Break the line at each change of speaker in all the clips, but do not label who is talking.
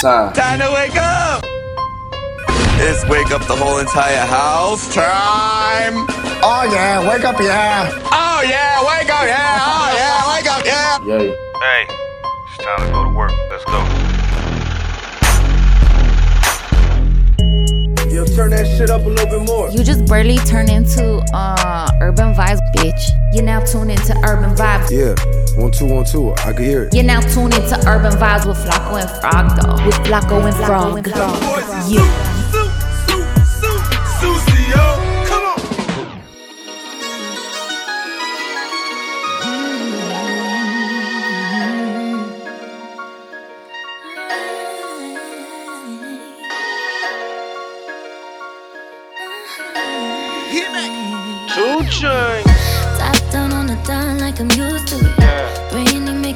time.
Time to wake up! It's wake up the whole entire house time!
Oh yeah, wake up, yeah.
Oh yeah, wake up, yeah! Oh yeah, wake up, yeah!
Yay.
Hey, it's time to go to work. Let's go.
Yo, turn that shit up a little bit more.
You just barely turn into uh urban vibes, bitch. You now tune into urban vibes.
Yeah, one, two, one, two. I can hear it.
You're now tuned into urban vibes with Flacco and Frog, though. With Flacco and Frog. Yeah.
2 Chainz.
Top down on the dime like I'm used to it,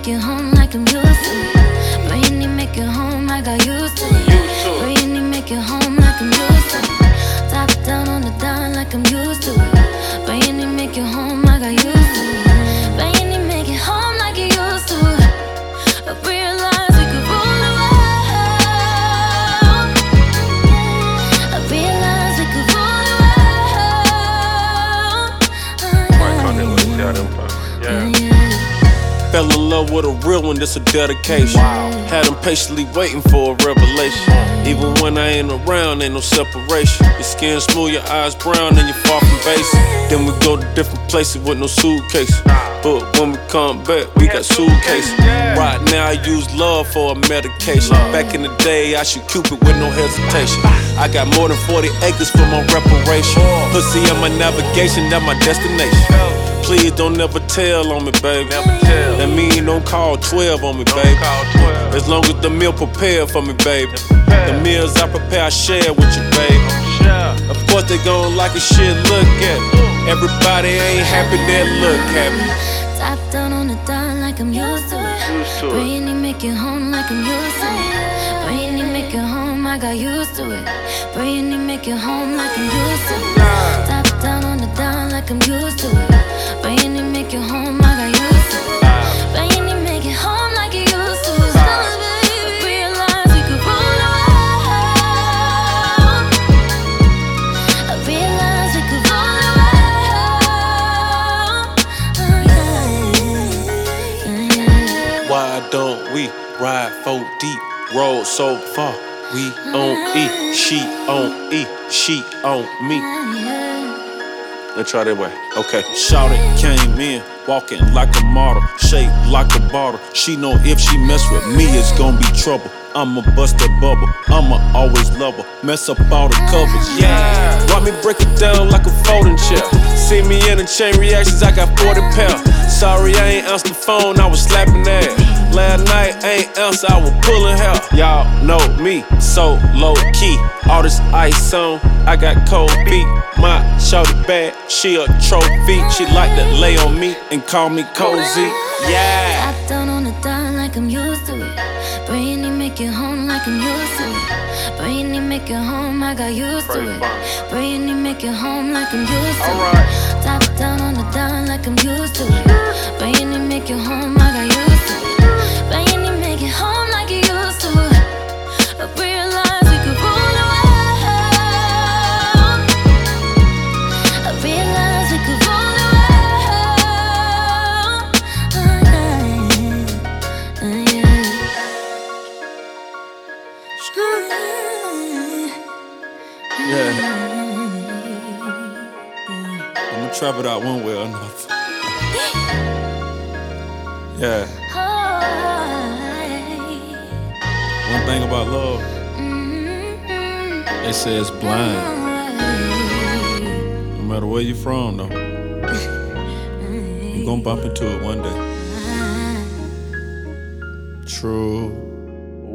make it home like I'm used to it. It, make it home I to.
Used to it.
It, make it home like I'm used to it. Top down on the dime like I'm used to
With a real one, this a dedication. Had them patiently waiting for a revelation. Mm. Even when I ain't around, ain't no separation. Your skin smooth, your eyes brown, and you're far from basic. Then we go to different places with no suitcase. But when we come back, we got suitcases. Right now, I use love for a medication. Back in the day, I shoot Cupid with no hesitation. I got more than 40 acres for my reparation. Pussy on my navigation, that my destination. Please don't never tell on me, baby.
Never tell.
That mean don't call 12 on me, baby.
call 12.
As long as the meal prepared for me, baby. The meals I prepare, I share with you, baby.
Yeah.
Of course they gon' like a shit, look at me. Everybody ain't happy, that look happy.
Top down on the dime like I'm used to it.
Used to it.
Bring make it home like I'm used to it. Bring it, make it home, I got used to it. Bring it, make it home like I'm used to it. Down on the dime like I'm used to it. Bring it, make it home, I got used to it. Bring it, make it home like you used to. I realized we could rule the world. I realized we could rule the world. Oh yeah.
Why don't we ride four deep, roll so far? We on E, she on E, she on me. Let's try that way. Okay. Shout it, came in, walking like a model, shaped like a bottle. She know if she mess with me, it's gonna be trouble. I'ma bust that bubble. I'ma always love her. Mess up all the covers. Yeah. Why me break it down like a folding chair? See me in the chain reactions, I got 40 pounds. Sorry, I ain't answered the phone, I was slapping ass. Last night, ain't else, I was pulling hell. Y'all know me, so low key. All this ice on, I got cold feet. My shorty bad, she a trophy. She like to lay on me and call me cozy. Yeah.
Top down on the dime like I'm used to it. It, make it home like I'm used to it. It, make it home, I got used to it. It, make it home like I'm used to it. Top down on the dime like I'm used to it. It, make it home, I got used to it.
I'ma trap it out one way or another. Yeah. One thing about love, they say it's blind. No matter where you're from, though, you're gonna bump into it one day. True.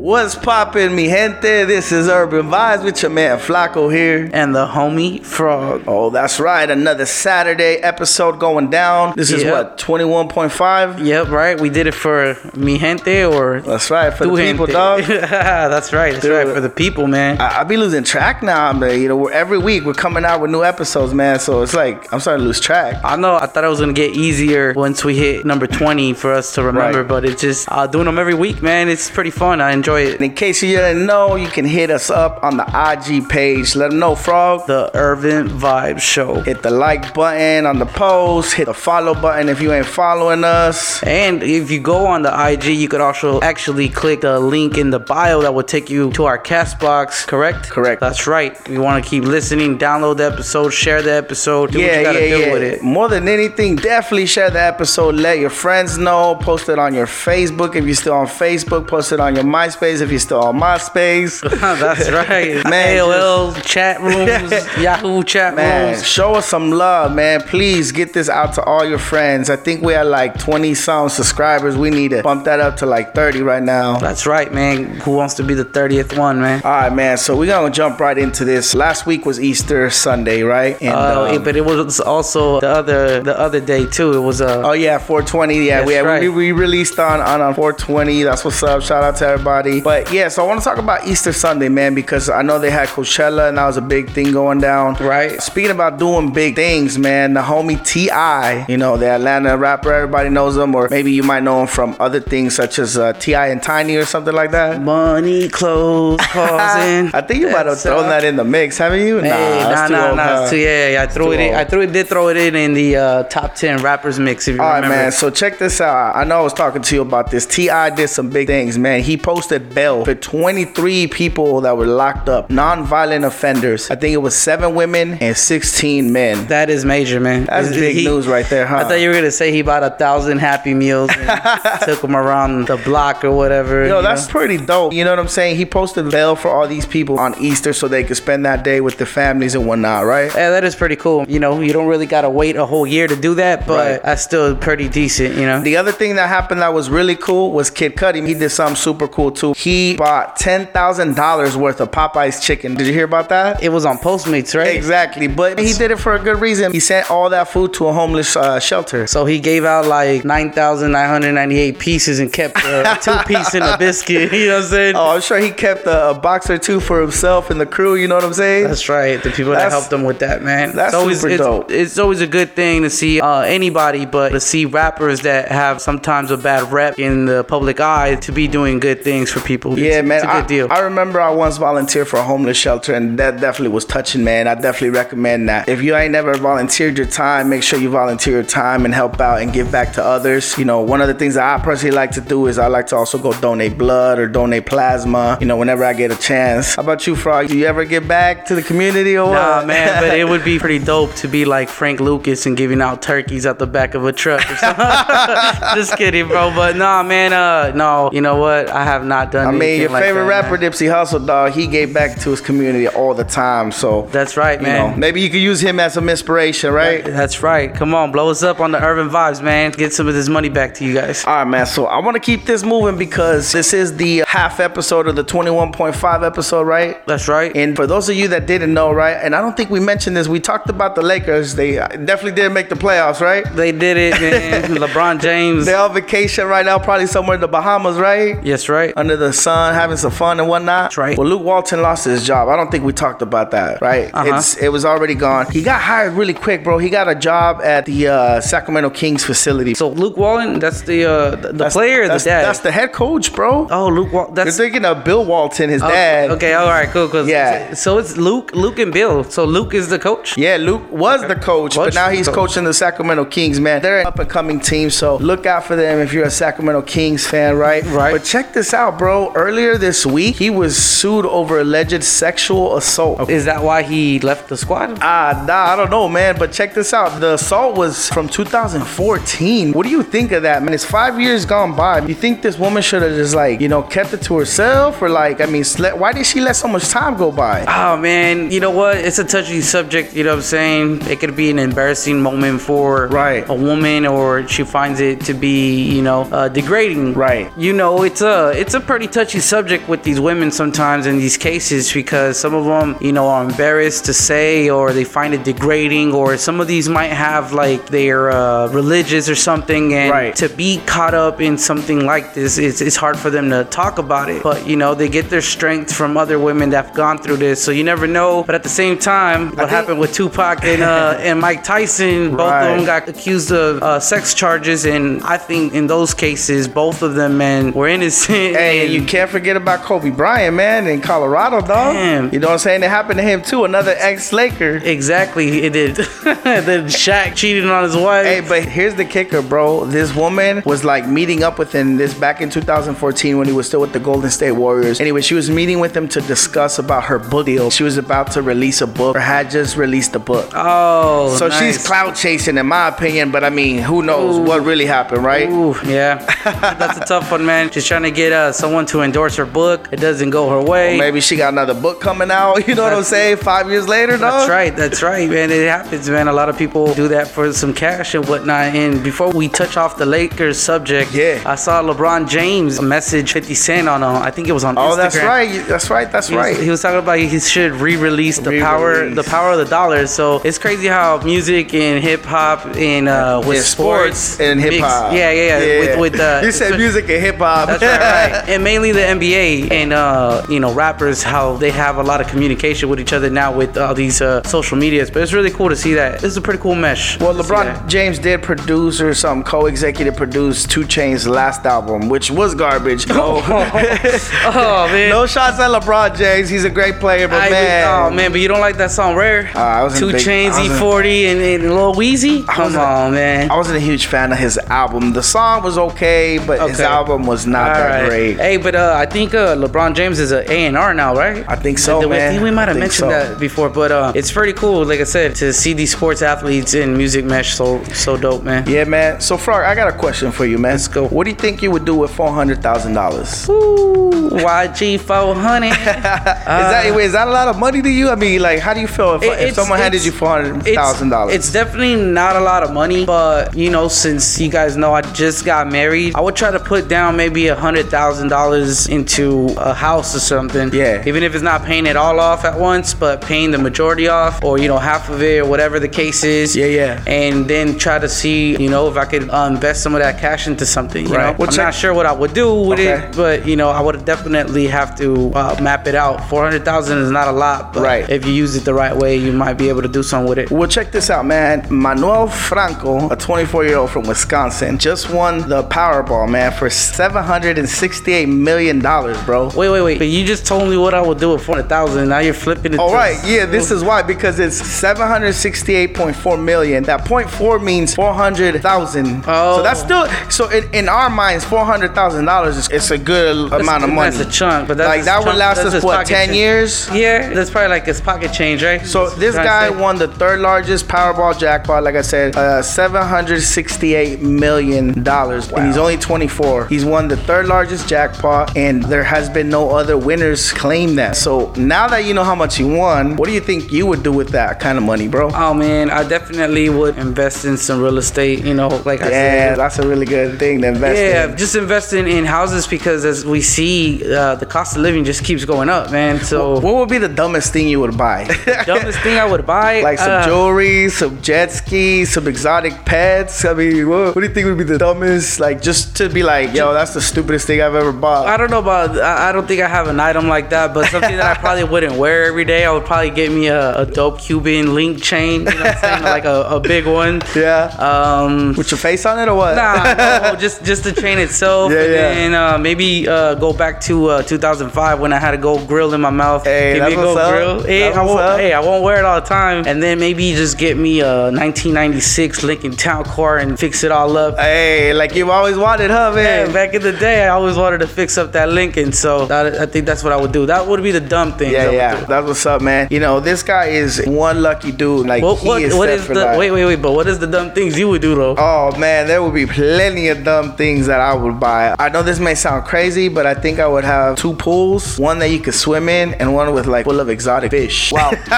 What's poppin', mi gente? This is Urban Vibes with your man Flacco here.
and the homie Frog.
Oh, that's right. Another Saturday episode going down. This is
Yep.
what, 21.5?
Yep, right. We did it for mi gente or
That's right. For the people,
gente.
dog.
that's right. That's
Dude.
right for the people, man.
I, I be losing track now. Man. You know, we're, every week we're coming out with new episodes, man. So it's like I'm starting to lose track.
I know. I thought it was gonna get easier once we hit number twenty for us to remember,
Right.
but it's just uh, doing them every week, man. It's pretty fun. I enjoy enjoy it.
In case you didn't know, you can hit us up on the IG page. Let them know, Frog.
The Urban Vibe Show.
Hit the like button on the post. Hit the follow button if you ain't following us.
And if you go on the IG, you could also actually click the link in the bio that will take you to our cast box, correct?
Correct.
That's right. You want to keep listening, download the episode, share the episode, do what you gotta do with it.
More than anything, definitely share the episode. Let your friends know. Post it on your Facebook if you're still on Facebook. Post it on your MySpace if you're still on MySpace.
That's right.
Man,
AOL chat rooms, Yahoo chat
Man,
rooms.
show us some love, man. Please get this out to all your friends. I think we are like 20 some subscribers. We need to bump that up to like 30 right now.
That's right, man. Who wants to be the 30th one, man?
All right, man. So we're gonna jump right into this. Last week was Easter Sunday, right? And,
Uh,
um,
but it was also the other the other day too. It was uh,
Oh yeah, 420. Yeah, we,
right.
we we released on, on on 420. That's what's up. Shout out to everybody. But yeah, so I want to talk about Easter Sunday, man, because I know they had Coachella and that was a big thing going down.
Right.
Speaking about doing big things, man, the homie T.I., you know, the Atlanta rapper, everybody knows him, or maybe you might know him from other things such as uh, T.I. and Tiny or something like that.
money, clothes, causing.
I think you might have thrown that in the mix, haven't you?
Hey, nah, nah,
old,
nah. too- yeah, yeah, I threw it. In, I threw it. Did throw it in in the uh, top ten rappers mix. If you remember.
All right, man. So check this out. I know I was talking to you about this. T.I. did some big things, man. He posted bail for 23 people that were locked up, non-violent offenders. I think it was seven women and 16 men.
That is major, man.
That's
Is-
big
he-
news right there, huh?
I thought you were gonna say he bought a thousand Happy Meals and took them around the block or whatever.
Yo, that's
know?
pretty dope. You know what I'm saying? He posted bail for all these people on Easter so they could spend that day with their families and whatnot, right?
Yeah, that is pretty cool. You know, you don't really gotta wait a whole year to do that, but
Right.
that's still pretty decent. You know.
The other thing that happened that was really cool was Kid Cudi. He did something super cool too. He bought ten thousand dollars worth of Popeyes chicken. Did you hear about that?
It was on Postmates, right?
Exactly, but he did it for a good reason. He sent all that food to a homeless uh, shelter.
So he gave out like 9,998 pieces and kept uh, two pieces in a biscuit. You know what I'm saying?
Oh, I'm sure he kept a, a box or two for himself and the crew. You know what I'm saying?
That's right. The people that helped him with that, man.
that's
it's always,
super
it's,
dope.
It's always a good thing to see uh, anybody, but to see rappers that have sometimes a bad rep in the public eye to be doing good things for people.
yeah,
it's,
man.
It's a good
I,
deal.
I remember I once volunteered for a homeless shelter, and that definitely was touching, man. I definitely recommend that. If you ain't never volunteered your time, make sure you volunteer your time and help out and give back to others. You know, one of the things that I personally like to do is I like to also go donate blood or donate plasma. You know, whenever I get a chance. How about you, Frog? Do you ever get back to the community or
Nah,
what?
Nah, man, but it would be pretty dope to be like Frank Lucas and giving out turkeys at the back of a truck or something. Just kidding, bro. But nah, man, uh, no, you know what? I have not done.
I mean, your
like
favorite
that,
rapper,
man.
Nipsey Hussle, dog, he gave back to his community all the time. So,
That's right,
you
man.
know, maybe you could use him as some inspiration, right?
That's right. Come on, blow us up on the urban vibes, man. Get some of this money back to you guys.
All right, man. So I want to keep this moving because this is the half episode of the 21.5 episode, right?
That's right.
And for those of you that didn't know, right, and I don't think we mentioned this, we talked about the Lakers. They definitely didn't make the playoffs, right?
They did it, man. LeBron James.
They're on vacation right now, probably somewhere in the Bahamas, right?
Yes, right.
Under the sun, having some fun and whatnot.
That's right.
Well, Luke Walton lost his job. I don't think we talked about that, right?
Uh-huh.
It's it was already gone. He got hired really quick, bro. He got a job at the uh, Sacramento Kings facility.
So Luke Walton, that's the uh, the,
That's-
player or the
that's,
dad?
That's the head coach, bro.
oh, Luke Walton.
You're
That's
thinking of Bill Walton, his
Oh,
dad.
Okay, all right, cool, cool.
Yeah.
So it's Luke, Luke and Bill. So Luke is the coach.
Yeah, Luke was the coach, but now he's
coach.
coaching the Sacramento Kings, man. They're an up and coming team, so look out for them if you're a Sacramento Kings fan, right?
Right.
But check this out, bro. Earlier this week, he was sued over alleged sexual assault.
Is that why he left the squad?
Ah, nah, I don't know, man. But check this out. The assault was from 2014. What do you think of that, man? It's five years gone by. You think this woman should have just like, you know, kept it to herself, or like, I mean, sle- why did she let so much time go by?
Oh man, you know what? It's a touchy subject. You know what I'm saying? It could be an embarrassing moment for
Right.
a woman, or she finds it to be, you know, uh, degrading.
Right.
You know, it's a it's a pretty touchy subject with these women sometimes in these cases because some of them, you know, are embarrassed to say, or they find it degrading, or some of these might have like they're uh, religious or something, and
Right.
to be caught up in something like this, it's, it's hard for them to talk about it. But you know, they get their strength from other women that have gone through this, so you never know. But at the same time, what happened with Tupac and uh, and Mike Tyson, both
Right.
of them got accused of uh, sex charges, and I think in those cases, both of them men were innocent.
Hey, And you can't forget about Kobe Bryant, man, in Colorado, dog.
Damn.
You know what I'm saying? It happened to him too. Another ex-Laker.
Exactly, it did. then Shaq cheating on his wife.
Hey, but here's the kicker, bro. This woman was like meeting up with him this back in 2014 when he was still with the Golden State Warriors. Anyway, she was meeting with him to discuss about her book deal. She was about to release a book or had just released a book.
oh,
So
nice.
she's cloud chasing, in my opinion. But I mean, who knows
Ooh.
what really happened, right?
Ooh, yeah. That's a tough one, man. She's trying to get uh, someone to endorse her book. It doesn't go her way.
Maybe she got another book coming out. You know what I'm saying? Five years later, dog.
That's right. That's right, man. It happens, man. A lot of people do that for some cash and whatnot. And before we touch off the Lakers subject,
Yeah.
I saw LeBron James message 50 Cent on, uh, I think it was on
Oh,
Instagram.
that's right. That's right. That's
He was,
right.
he was talking about he should re-release the power,
Re-release.
the power of the dollar. So it's crazy how music and hip hop and uh, with
Yeah,
sports,
and hip hop.
Yeah, yeah, yeah. With, with uh,
you said music and hip hop.
That's right, right. And mainly the NBA and uh, you know rappers, how they have a lot of communication with each other now with all these uh, social medias. But it's really cool to see that. This is a pretty cool mesh.
Well, LeBron. James did produce or some co-executive produced 2 Chainz's last album, which was garbage. Oh,
Oh man.
no shots at LeBron James. He's a great player, but
I-
man,
oh man, but you don't like that song Rare?
Uh,
Two
big- Chainz,
E-40, and, and Lil Weezy. Come on, man.
I wasn't a huge fan of his album. The song was okay, but his album was not
All
that
right.
great.
Hey, but uh, I think uh, LeBron James is an A and R now, right?
I think so,
think- I
man.
think we might have mentioned
so.
that before, but uh, it's pretty cool, like I said, to see these sports athletes in music mesh. So so dope, man.
Yeah, man. So, Frog, I got a question for you, man.
Let's go.
What do you think you would do with four hundred thousand dollars?
Ooh, YG 400.
Is that wait, is that a lot of money to you? I mean, like, how do you feel if, if someone handed you four hundred thousand dollars?
It's definitely not a lot of money, but you know, since you guys know I just got married, I would try to put down maybe a hundred thousand dollars into a house or something.
Yeah.
Even if it's not paying it all off at once, but paying the majority off, or you know, half of it, or whatever the case is.
Yeah, yeah.
And then try to see, you know, if I could uh, invest some of that cash into something. You
Right.
know, I'm not sure what I would do with
Okay.
it, but you know, I would definitely have to uh, map it out. Four hundred thousand is not a lot, but
Right.
if you use it the right way, you might be able to do something with it.
Well, check this out, man. Manuel Franco, a 24 year old from Wisconsin, just won the Powerball, man, for $768 million, dollars, bro.
Wait, wait, wait. But you just told me what I would do with 400,000. Now you're flipping it.
All right, yeah, this is why because it's 768.4 million. That point four means 400,000.
Oh.
So that's still so in, in our minds, 400,000 dollars is it's a good amount of money.
That's a chunk, but that's
like that would last us what 10
change.
years.
Yeah, that's probably like his pocket change, right?
So this guy won the third largest Powerball jackpot, like I said, uh, 768 million dollars, and he's only 24. He's won the third largest jackpot, and there has been no other winners claim that. So now that you know how much you won, what do you think you would do with that kind of money, bro?
Oh man, I definitely would invest in some real estate. You know, like I
Yeah,
said.
that's a really good thing to invest
Yeah,
in.
just investing in houses because as we see, uh, the cost of living just keeps going up, man. So
What would be the dumbest thing you would buy?
dumbest thing I would buy,
like some
uh,
jewelry, some jet skis, some exotic pets. I mean, what, what do you think would be the dumbest? Like just to be like, yo, that's the stupidest thing I've ever bought.
I don't know about. I I don't think I have an item like that, but something that I probably wouldn't wear every day. I would probably get me a, a dope Cuban link chain. You know what I'm saying? like a, a big one.
Yeah.
Um.
With your face on it or what?
Nah, no, just just the chain itself,
Yeah,
and
yeah.
then uh, maybe uh, go back to uh, 2005 when I had a gold grill in my mouth.
Hey,
Give
that's
me a gold
what's up.
Hey,
That's
I
what's
won't,
up.
hey, I won't wear it all the time, and then maybe just get me a 1996 Lincoln Town Car and fix it all up.
Hey, like you've always wanted, huh,
Yeah,
man?
back in the day, I always wanted to fix up that Lincoln, so that, I think that's what I would do. That would be the dumb thing.
Yeah, yeah, that's what's up, man. You know, this guy is one lucky dude. Like
What,
he
what,
is
what
set
is
for
the
life.
wait, wait, wait? But what is the dumb things you would do though?
Oh man, there would be plenty of dumb things that I would buy. I know this may sound crazy, but I think I would have two pools, one that you could swim in, and one with like full of exotic fish.
Wow,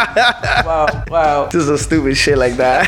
wow, wow!
Just a stupid shit like that.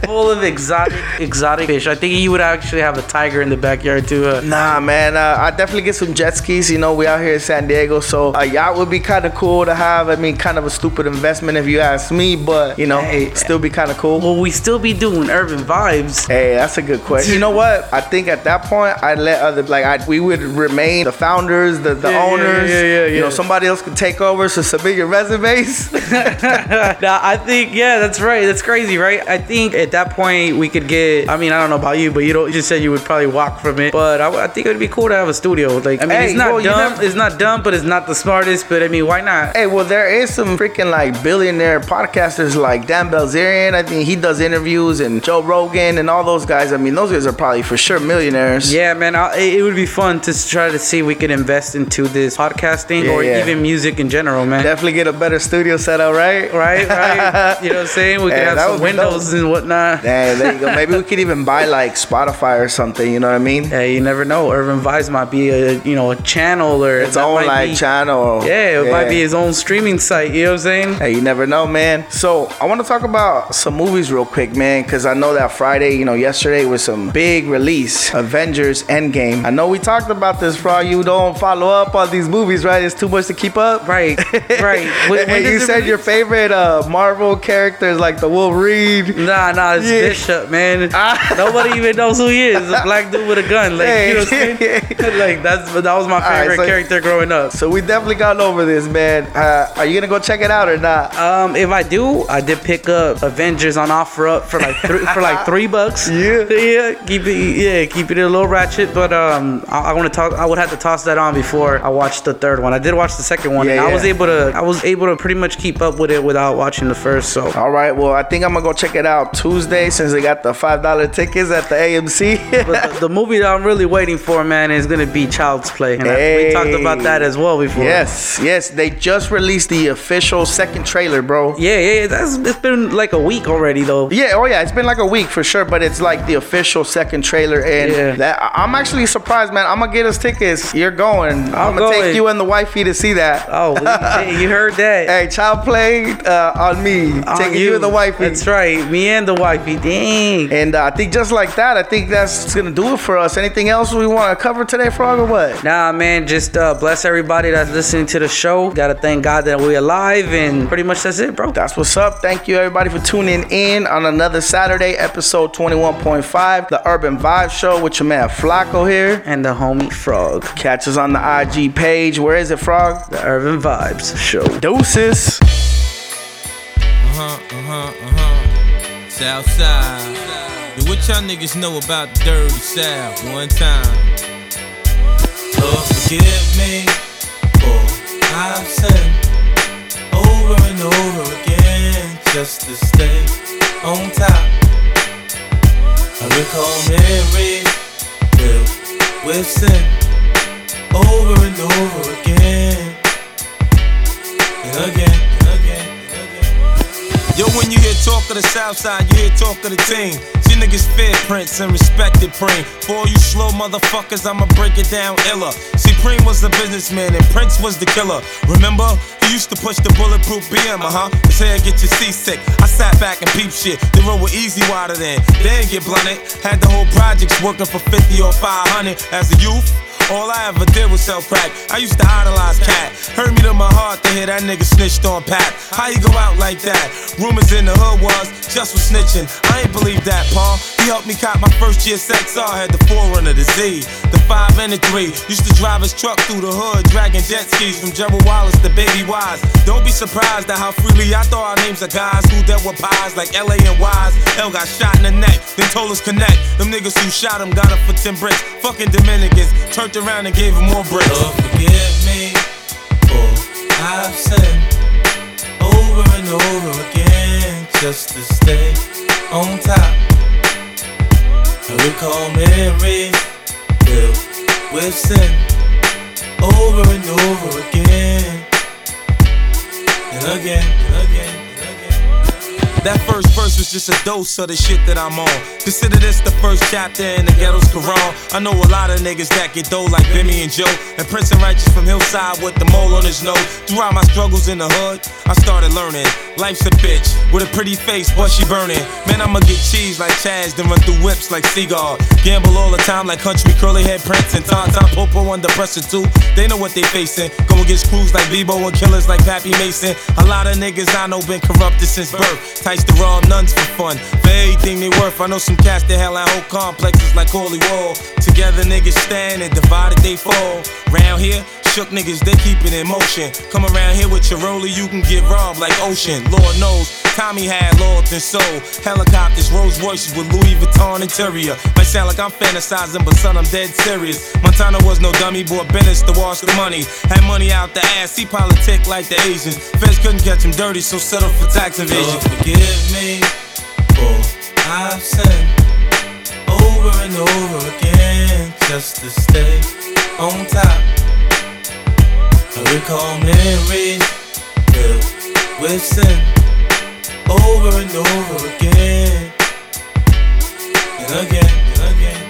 Full of exotic, exotic fish. I think you would actually have a tiger in the backyard too. Uh,
Nah, man, uh, I definitely get some jet skis. You know, we out here in San Diego, so uh, a yacht would be kind of cool to have. I mean, kind of a stupid investment if you ask me, but you know,
Hey.
still be kind of cool.
will we still be doing urban vibes?
Hey, that's a good question. You know what? I think at that point, I'd let other like I we would remain the founders, the, the
Yeah, yeah,
owners.
yeah, yeah,
You know, somebody else could take over. So submit your resumes.
nah, I think yeah, that's right. That's crazy, right? I think at that point we could get. I mean, I don't know about you, but you don't. You just said you would probably walk from it, but I, I think it would be cool to have a studio studio. Like I mean,
Hey,
it's not
well,
dumb.
never-
It's not dumb, but it's not the smartest. But I mean, why not?
Hey, well, there is some freaking like billionaire podcasters like Dan Bilzerian. I think he does interviews and Joe Rogan and all those guys. I mean, those guys are probably for sure millionaires.
Yeah, man, I, it would be fun to try to see if we could invest into this podcasting
Yeah,
or
yeah.
even music in general, man.
Definitely get a better studio setup, right?
right, right. You know what I'm saying? We could have some windows and whatnot.
Yeah, there you go. Maybe we could even buy like Spotify or something. You know what I mean?
Hey, you never know. Urban Vibes might be a you know a channel or
Its own like
be-
channel.
Yeah, it might be his own streaming site. You know what I'm saying?
Hey, you never know, man. So I want to talk about some movies real quick, man, because I know that Friday, you know, yesterday was some big release, Avengers Endgame. I know we talked about this for all you don't follow up on these movies, right? It's too much to keep up.
Right, right. When- when
you said your favorite uh, Marvel characters like the Wolverine.
Nah, nah, it's
Yeah.
Bishop, man. Nobody even knows who he is. A black dude with a gun. Like, you know what I'm saying? like that's that was my
right,
favorite
so-
character growing up.
So we definitely got over this, man. Uh, are you gonna go check it out or not?
Um, if I do, I did pick up Avengers on OfferUp for like three, for like three bucks.
Yeah.
yeah, keep it, yeah, keep it a little ratchet. But um, I, I want to talk. I would have to toss that on before I watched the third one. I did watch the second one,
Yeah,
and I was able to, I was able to pretty much keep up with it without watching the first. So
All right, well, I think I'm gonna go check it out Tuesday since they got the five dollar tickets at the AMC.
But the, the movie that I'm really waiting for, man, is gonna be Child's Play. And I- we talked about that as well before.
yes, yes, they just released the official second trailer, bro.
Yeah, yeah, that's it's been like a week already though.
Yeah, oh yeah, it's been like a week for sure, but it's like the official second trailer, and
Yeah.
that I- I'm actually surprised, man. I'm gonna get us tickets. You're going. I'm,
I'm
gonna take you and the wifey to see that.
Oh, hey, you heard that?
Hey, child play uh, on me.
On
Taking you. and the wifey.
That's right, me and the wifey. Dang.
And uh, I think just like that, I think that's gonna do it for us. Anything else we want to cover today, Frog, or what?
Nah, man, just uh, bless everybody that's listening to the show. Gotta thank God that we're alive, and pretty much that's it, bro.
That's what's up. Thank you everybody for tuning in on another Saturday, episode 21.5, the Urban Vibe Show with your man Flacco here.
And the homie Frog,
Catch us on the IG page. Where is it, Frog?
the Urban Vibes Show.
Deuces.
Uh-huh, uh-huh, uh-huh. Southside. Yo, what y'all niggas know about the dirty South? One time. Lord, forgive me for I've sinned over and over again just to stay on top. I recall Mary filled with sin over and over when you hear talk of the South Side, you hear talk of the team. See niggas fear Prince and respected Preem. For all you slow motherfuckers, I'ma break it down iller. See, Preem was the businessman and Prince was the killer. Remember? He used to push the bulletproof BM, uh huh. His hair get you seasick. I sat back and peep shit. The road was easy water then. Then get blunted. Had the whole projects working for 50 or 500 as a youth. All I ever did was sell crack. I used to idolize Cat. Hurt me to my heart to hear that nigga snitched on Pat. How you go out like that? Rumors in the hood was just for snitching. I ain't believe that, Paul. He helped me cop my first year XR. Had the forerunner, the Z, the 5 and the 3. Used to drive his truck through the hood, dragging jet skis from Gerald Wallace to Baby Wise. Don't be surprised at how freely I throw our names of guys who dealt with pies like LA and Wise. L got shot in the neck, then told us connect. Them niggas who shot him got up for 10 bricks. Fucking Dominicans turned around and gave him more bricks. Lord, forgive me for I've sinned over and over again just to stay on top. I recall Mary filled with sin over and over again and again and again. That first verse was just a dose of the shit that I'm on. Consider this the first chapter in the ghetto's Quran. I know a lot of niggas that get dough like Bimmy and Joe. And Prince and Righteous from Hillside with the mole on his nose. Throughout my struggles in the hood, I started learning. Life's a bitch with a pretty face, but she burning. Man, I'ma get cheese like Chaz, then run through whips like Seagull. Gamble all the time like country curly head Prince and Tom Popo under pressure too. They know what they facing. Go against crews like Bebo and killers like Pappy Mason. A lot of niggas I know been corrupted since birth. Tights to raw nuns for fun. For everything they worth, I know some cats that hell out whole complexes like Holy Wall. Together niggas stand and divided they fall. Round here, Shook niggas, they keep it in motion. Come around here with your roller, you can get robbed like ocean. Lord knows, Tommy had loyalty and soul. Helicopters, Rolls Royces with Louis Vuitton interior. Might sound like I'm fantasizing, but son, I'm dead serious. Montana was no dummy, bought Bennett's to wash the money. Had money out the ass, he politic like the Asians. Feds couldn't catch him dirty, so settle for tax evasion.
Lord, forgive me for I've sinned over and over again just to stay on top. I recall memories filled with sin over and over again and again.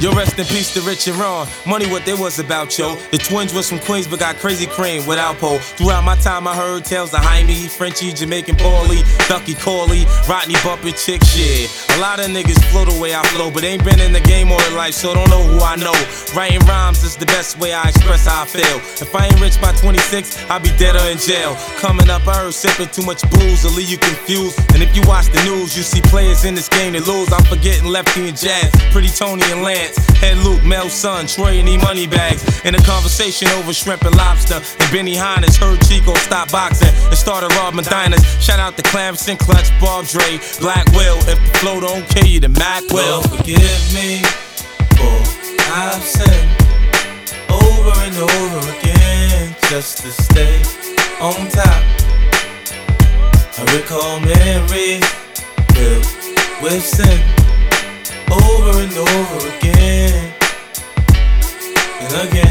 Yo, rest in peace to Rich and Ron. Money what they was about, yo. The twins was from Queens, but got crazy cream without pole. Throughout my time, I heard tales of Jaime, Frenchy, Jamaican Paulie, Ducky Corley, Rodney bumping chick shit. A lot of niggas flow the way I flow, but ain't been in the game all their life, so don't know who I know. Writing rhymes is the best way I express how I feel. If I ain't rich by 26, I'll be dead or in jail. Coming up, I heard sipping too much booze will leave you confused. And if you watch the news, you see players in this game that lose. I'm forgetting Lefty and Jazz, Pretty Tony and Lance. Head Luke, Mel Son, Troy and E Money Bags. In a conversation over shrimp and lobster. And Benny Hines heard Chico stop boxing and started robbing diners. Shout out to Clamson, Clutch, Bob Dre, Black Will. If the flow don't kill you, the Mac will.
Lord, forgive me for I've sinned over and over again just to stay on top. I recall filled with sin over and over again and again.